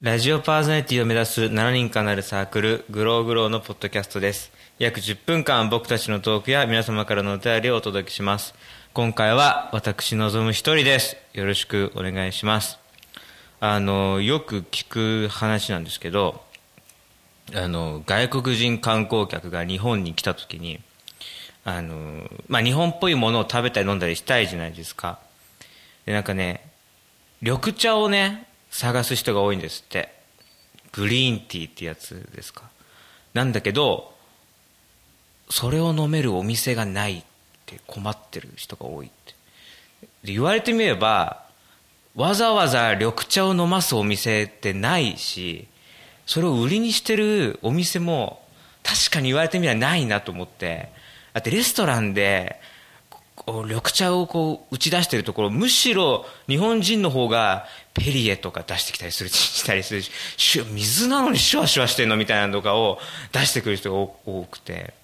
ラジオパーソナリティを目指す7人間なるサークル、グローグローのポッドキャストです。約10分間僕たちのトークや皆様からのお便りをお届けします。今回は私望む一人です。よろしくお願いします。あの、よく聞く話なんですけど、あの、外国人観光客が日本に来た時に、あの、まあ、日本っぽいものを食べたり飲んだりしたいじゃないですか。で、なんかね、緑茶をね、探す人が多いんですって。グリーンティーってやつですか？なんだけど、それを飲めるお店がないって困ってる人が多いって。言われてみれば、わざわざ緑茶を飲ますお店ってないし、それを売りにしてるお店も確かに言われてみればないなと思って、だってレストランで、緑茶をこう打ち出してるところむしろ日本人の方がペリエとか出してきたりするしたりするし水なのにシュワシュワしてんのみたいなのとかを出してくる人が多くて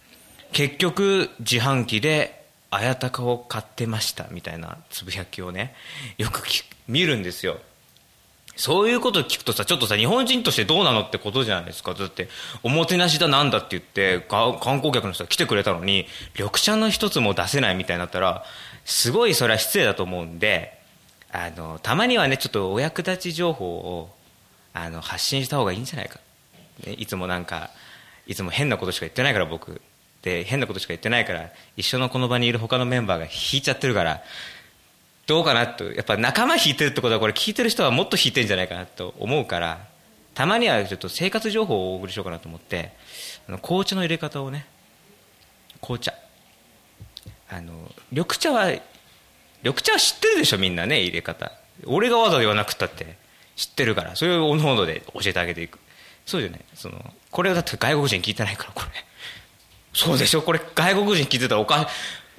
結局自販機で綾鷹を買ってましたみたいなつぶやきをねよく見るんですよ。そういうこと聞くとさ、ちょっとさ、日本人としてどうなのってことじゃないですか。だって、おもてなしだなんだって言って、観光客の人が来てくれたのに、緑茶の一つも出せないみたいになったら、すごいそれは失礼だと思うんで、あの、たまにはね、ちょっとお役立ち情報を、あの、発信した方がいいんじゃないか。ね、いつもなんか、いつも変なことしか言ってないから僕。で、変なことしか言ってないから、一緒のこの場にいる他のメンバーが引いちゃってるから、どうかなとやっぱ仲間引いてるってことはこれ聞いてる人はもっと引いてるんじゃないかなと思うからたまにはちょっと生活情報をお送りしようかなと思ってあの紅茶の入れ方をね紅茶。あの緑茶は緑茶は知ってるでしょみんなね入れ方。俺がわざわざ言わなくったって知ってるからそれをおのおので教えてあげていく。そうじゃない。そのこれはだって外国人聞いてないからこれ。そうでしょ？これ外国人聞いてたらおかしい。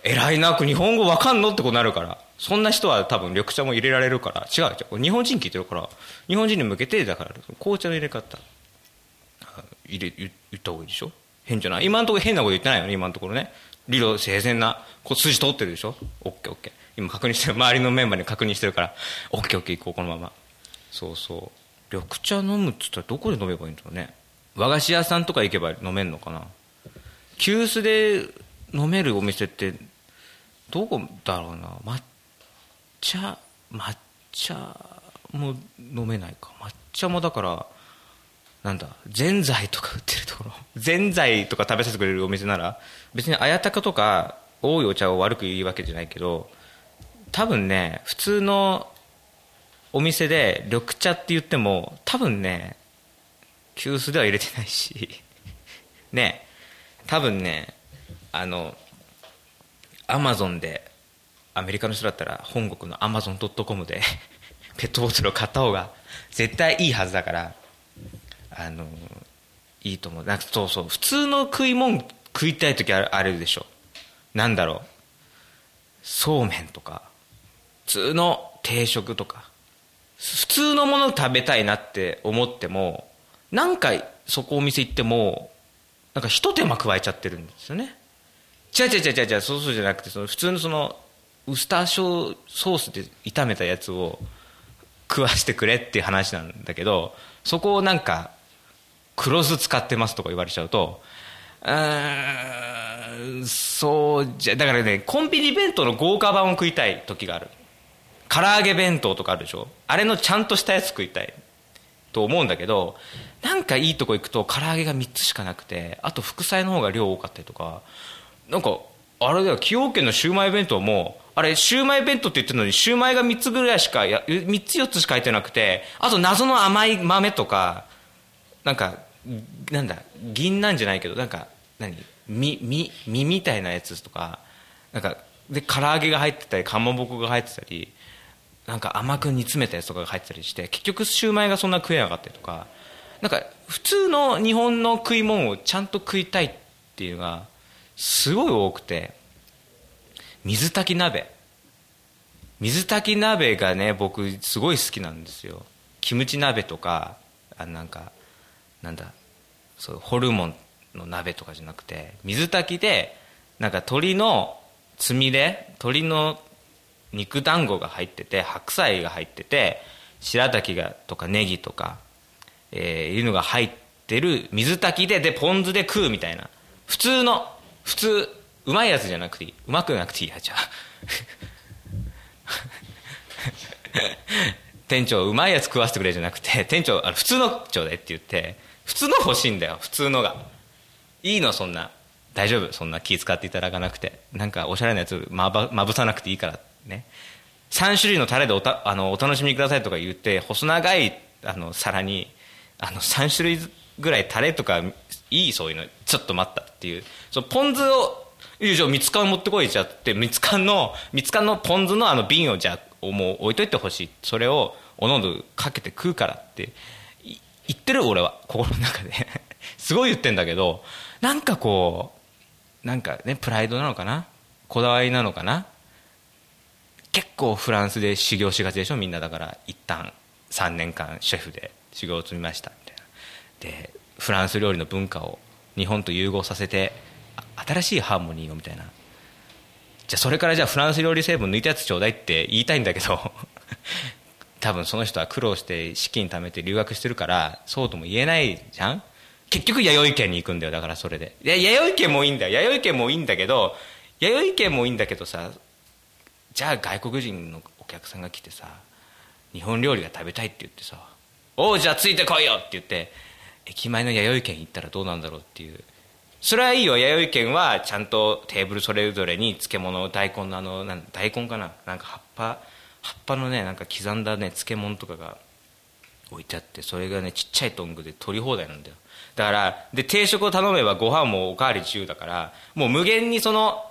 偉いな日本語わかんのってことになるから。そんな人は多分緑茶も入れられるから。違う違う。日本人聞いてるから。日本人に向けてだから紅茶の入れ方。入れ言った方がいいでしょ？変じゃない？今のところ変なこと言ってないよね今のところね。理路整然なこう筋通ってるでしょ？OKOK 今確認してる。周りのメンバーに確認してるから。OKOK 行こうこのまま。そうそう。緑茶飲むっつったらどこで飲めばいいんだろうね。和菓子屋さんとか行けば飲めんのかな。急須で飲めるお店ってどこだろうな。抹茶抹茶も飲めないか。抹茶もだからなんだぜんざいとか売ってるところ。ぜんざいとか食べさせてくれるお店なら別に綾鷹とか多いお茶を悪く言うわけじゃないけど多分ね普通のお店で緑茶って言っても多分ね急須では入れてないし。ね多分ねあのアマゾンでアメリカの人だったら本国のアマゾン .com で ペットボトルを買った方が絶対いいはずだからあのいいと思う。なんかそうそう。普通の食い物食いたい時あるでしょ。なんだろう。そうめんとか普通の定食とか普通のもの食べたいなって思っても何回そこお店行ってもなんか一手間加えちゃってるんですよね。違う違う違う違うそうそうじゃなくてその普通のそのウスターショーソースで炒めたやつを食わしてくれっていう話なんだけどそこをなんか黒酢使ってますとか言われちゃうとうーんそうじゃだからねコンビニ弁当の豪華版を食いたい時がある。唐揚げ弁当とかあるでしょ？あれのちゃんとしたやつ食いたいと思うんだけどなんかいいとこ行くと唐揚げが3つしかなくてあと副菜の方が量多かったりとかなんかあれだよ崎陽軒のシューマイ弁当もあれシューマイ弁当って言ってるのにシューマイが3つぐらいしかや3つ4つしか入ってなくてあと謎の甘い豆とかなんかなんだ銀なんじゃないけどなんか何実実実みたいなやつとかなんかで唐揚げが入ってたりかまぼこが入ってたりなんか甘く煮詰めたやつとかが入ってたりして結局シューマイがそんな食えなかったりとかなんか普通の日本の食い物をちゃんと食いたいっていうのがすごい多くて水炊き鍋。水炊き鍋がね僕すごい好きなんですよ。キムチ鍋とかあなんかなんだそうホルモンの鍋とかじゃなくて水炊きでなんか鶏のつみれ鶏の肉団子が入ってて白菜が入ってて白滝がとかネギとかえーいうのが入ってる水炊きででポン酢で食うみたいな。普通の普通うまいやつじゃなくていい。うまくなくていい。やじゃあ 店長うまいやつ食わせてくれじゃなくて店長あの普通のちょうだいって言って普通の欲しいんだよ普通のが。いいのそんな。大丈夫。そんな気使っていただかなくて。なんかおしゃれなやつまばまぶさなくていいからね。3種類のタレでおたあのお楽しみくださいとか言って細長いあの皿にあの3種類ぐらいタレとかいいそういうの。ちょっと待ったっていう。そのポン酢をいいじゃあ蜜缶持ってこいじゃって蜜缶の蜜缶のポン酢のあの瓶をじゃあもう置いといてほしい。それをおのおのかけて食うからって。言ってる俺は心の中で。すごい言ってんだけどなんかこうなんかねプライドなのかな？こだわりなのかな？結構フランスで修行しがちでしょ？みんなだから一旦3年間シェフで修行を積みました。みたいな。でフランス料理の文化を日本と融合させて新しいハーモニーをみたいな。じゃあそれからじゃあフランス料理成分抜いたやつちょうだいって言いたいんだけど 多分その人は苦労して資金貯めて留学してるからそうとも言えないじゃん？結局弥生県に行くんだよだからそれで。いや弥生県もいいんだよ。弥生県もいいんだけど弥生県もいいんだけどさじゃあ外国人のお客さんが来てさ日本料理が食べたいって言ってさ「おうじゃあついてこいよ!」って言って駅前の弥生県行ったらどうなんだろうっていう。それはいいよ弥生県はちゃんとテーブルそれぞれに漬物大根のあのなん大根かな？なんか葉っぱ葉っぱのねなんか刻んだね漬物とかが置いてあってそれがねちっちゃいトングで取り放題なんだよ。だからで定食を頼めばご飯もおかわり自由だからもう無限にその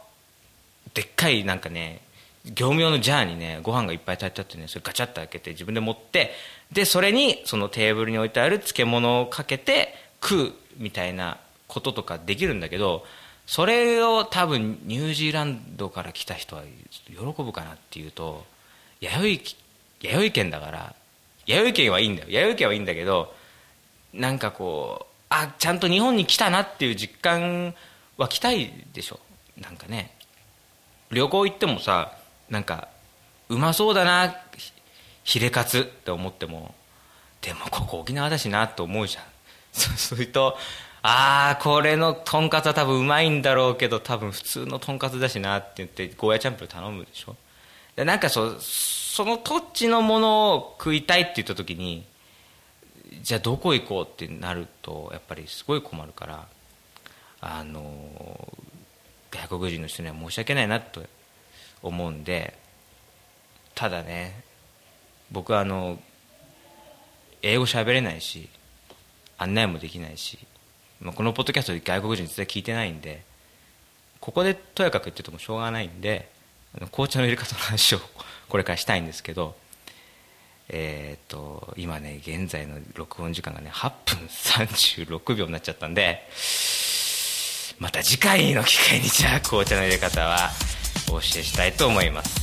でっかいなんかね業務用のジャーにねご飯がいっぱい炊いてあってねそれガチャッと開けて自分で持ってでそれにそのテーブルに置いてある漬物をかけて食うみたいなこととかできるんだけどそれを多分ニュージーランドから来た人は喜ぶかなっていうと弥生弥生県だから弥生県はいいんだよ。弥生県はいいんだけどなんかこうあちゃんと日本に来たなっていう実感は来たいでしょ。なんかね。旅行行ってもさなんかうまそうだなヒレカツって思ってもでもここ沖縄だしなと思うじゃん。そうするとああこれのとんかつは多分うまいんだろうけど多分普通のとんかつだしなって言ってゴーヤチャンプル頼むでしょ。でなんかそその土地のものを食いたいって言った時にじゃあどこ行こうってなるとやっぱりすごい困るからあの外国人の人には申し訳ないなと思うんでただね僕はあの英語喋れないし案内もできないし、まあ、このポッドキャストで外国人絶対聞いてないんでここでとやかく言っててもしょうがないんで紅茶の入れ方の話を これからしたいんですけどえっ、と今ね現在の録音時間がね8分36秒になっちゃったんでまた次回の機会にじゃあ紅茶の入れ方はお教えしたいと思います。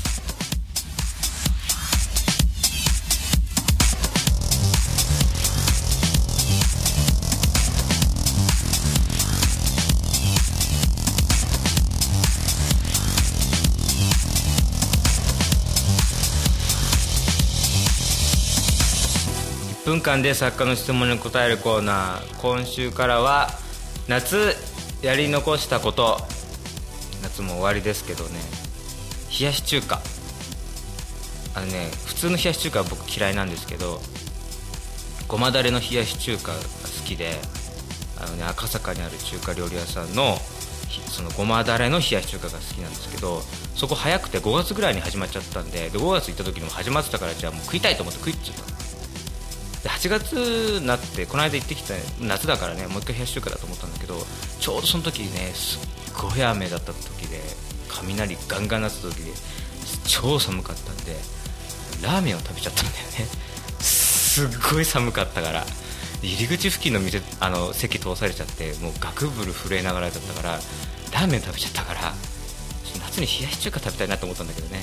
1分間で作家の質問に答えるコーナー。今週からは夏やり残したこと。夏も終わりですけどね。冷やし中華。あのね普通の冷やし中華は僕嫌いなんですけどごまだれの冷やし中華が好きであの、ね、赤坂にある中華料理屋さんのそのごまだれの冷やし中華が好きなんですけどそこ早くて5月ぐらいに始まっちゃったんでで5月行った時にも始まってたからじゃあもう食いたいと思って食いっちゃったで8月になってこの間行ってきた夏だからねもう一回冷やし中華だと思ったんだけどちょうどその時ねすっごい雨だった時で雷ガンガン鳴った時で超寒かったんでラーメンを食べちゃったんだよね。すっごい寒かったから。入り口付近の店あの席通されちゃってもうガクブル震えながらだったからラーメン食べちゃったから夏に冷やし中華食べたいなと思ったんだけどね。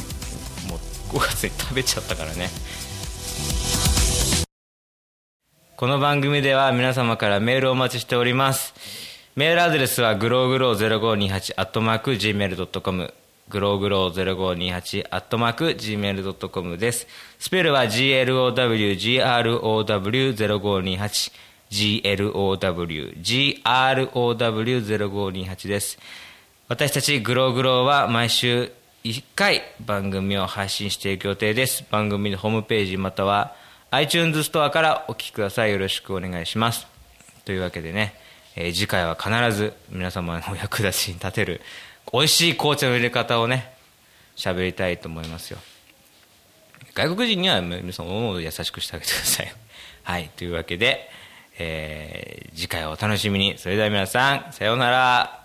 もう5月に食べちゃったからね。この番組では皆様からメールをお待ちしております。メールアドレスはグローグロー0528アットマーク Gmail.com グローグロー0528アットマーク Gmail.com です。スペルは GLOWGROW0528 GLOWGROW0528 です。私たちグローグローは毎週1回番組を配信していく予定です。番組のホームページまたは iTunes ストアからお聞きください。よろしくお願いします。というわけでね、えー、次回は必ず皆様のお役立ちに立てる美味しい紅茶の入れ方をね喋りたいと思いますよ。外国人には皆さん思う優しくしてあげてください。はいというわけで、えー、次回をお楽しみに。それでは皆さんさようなら。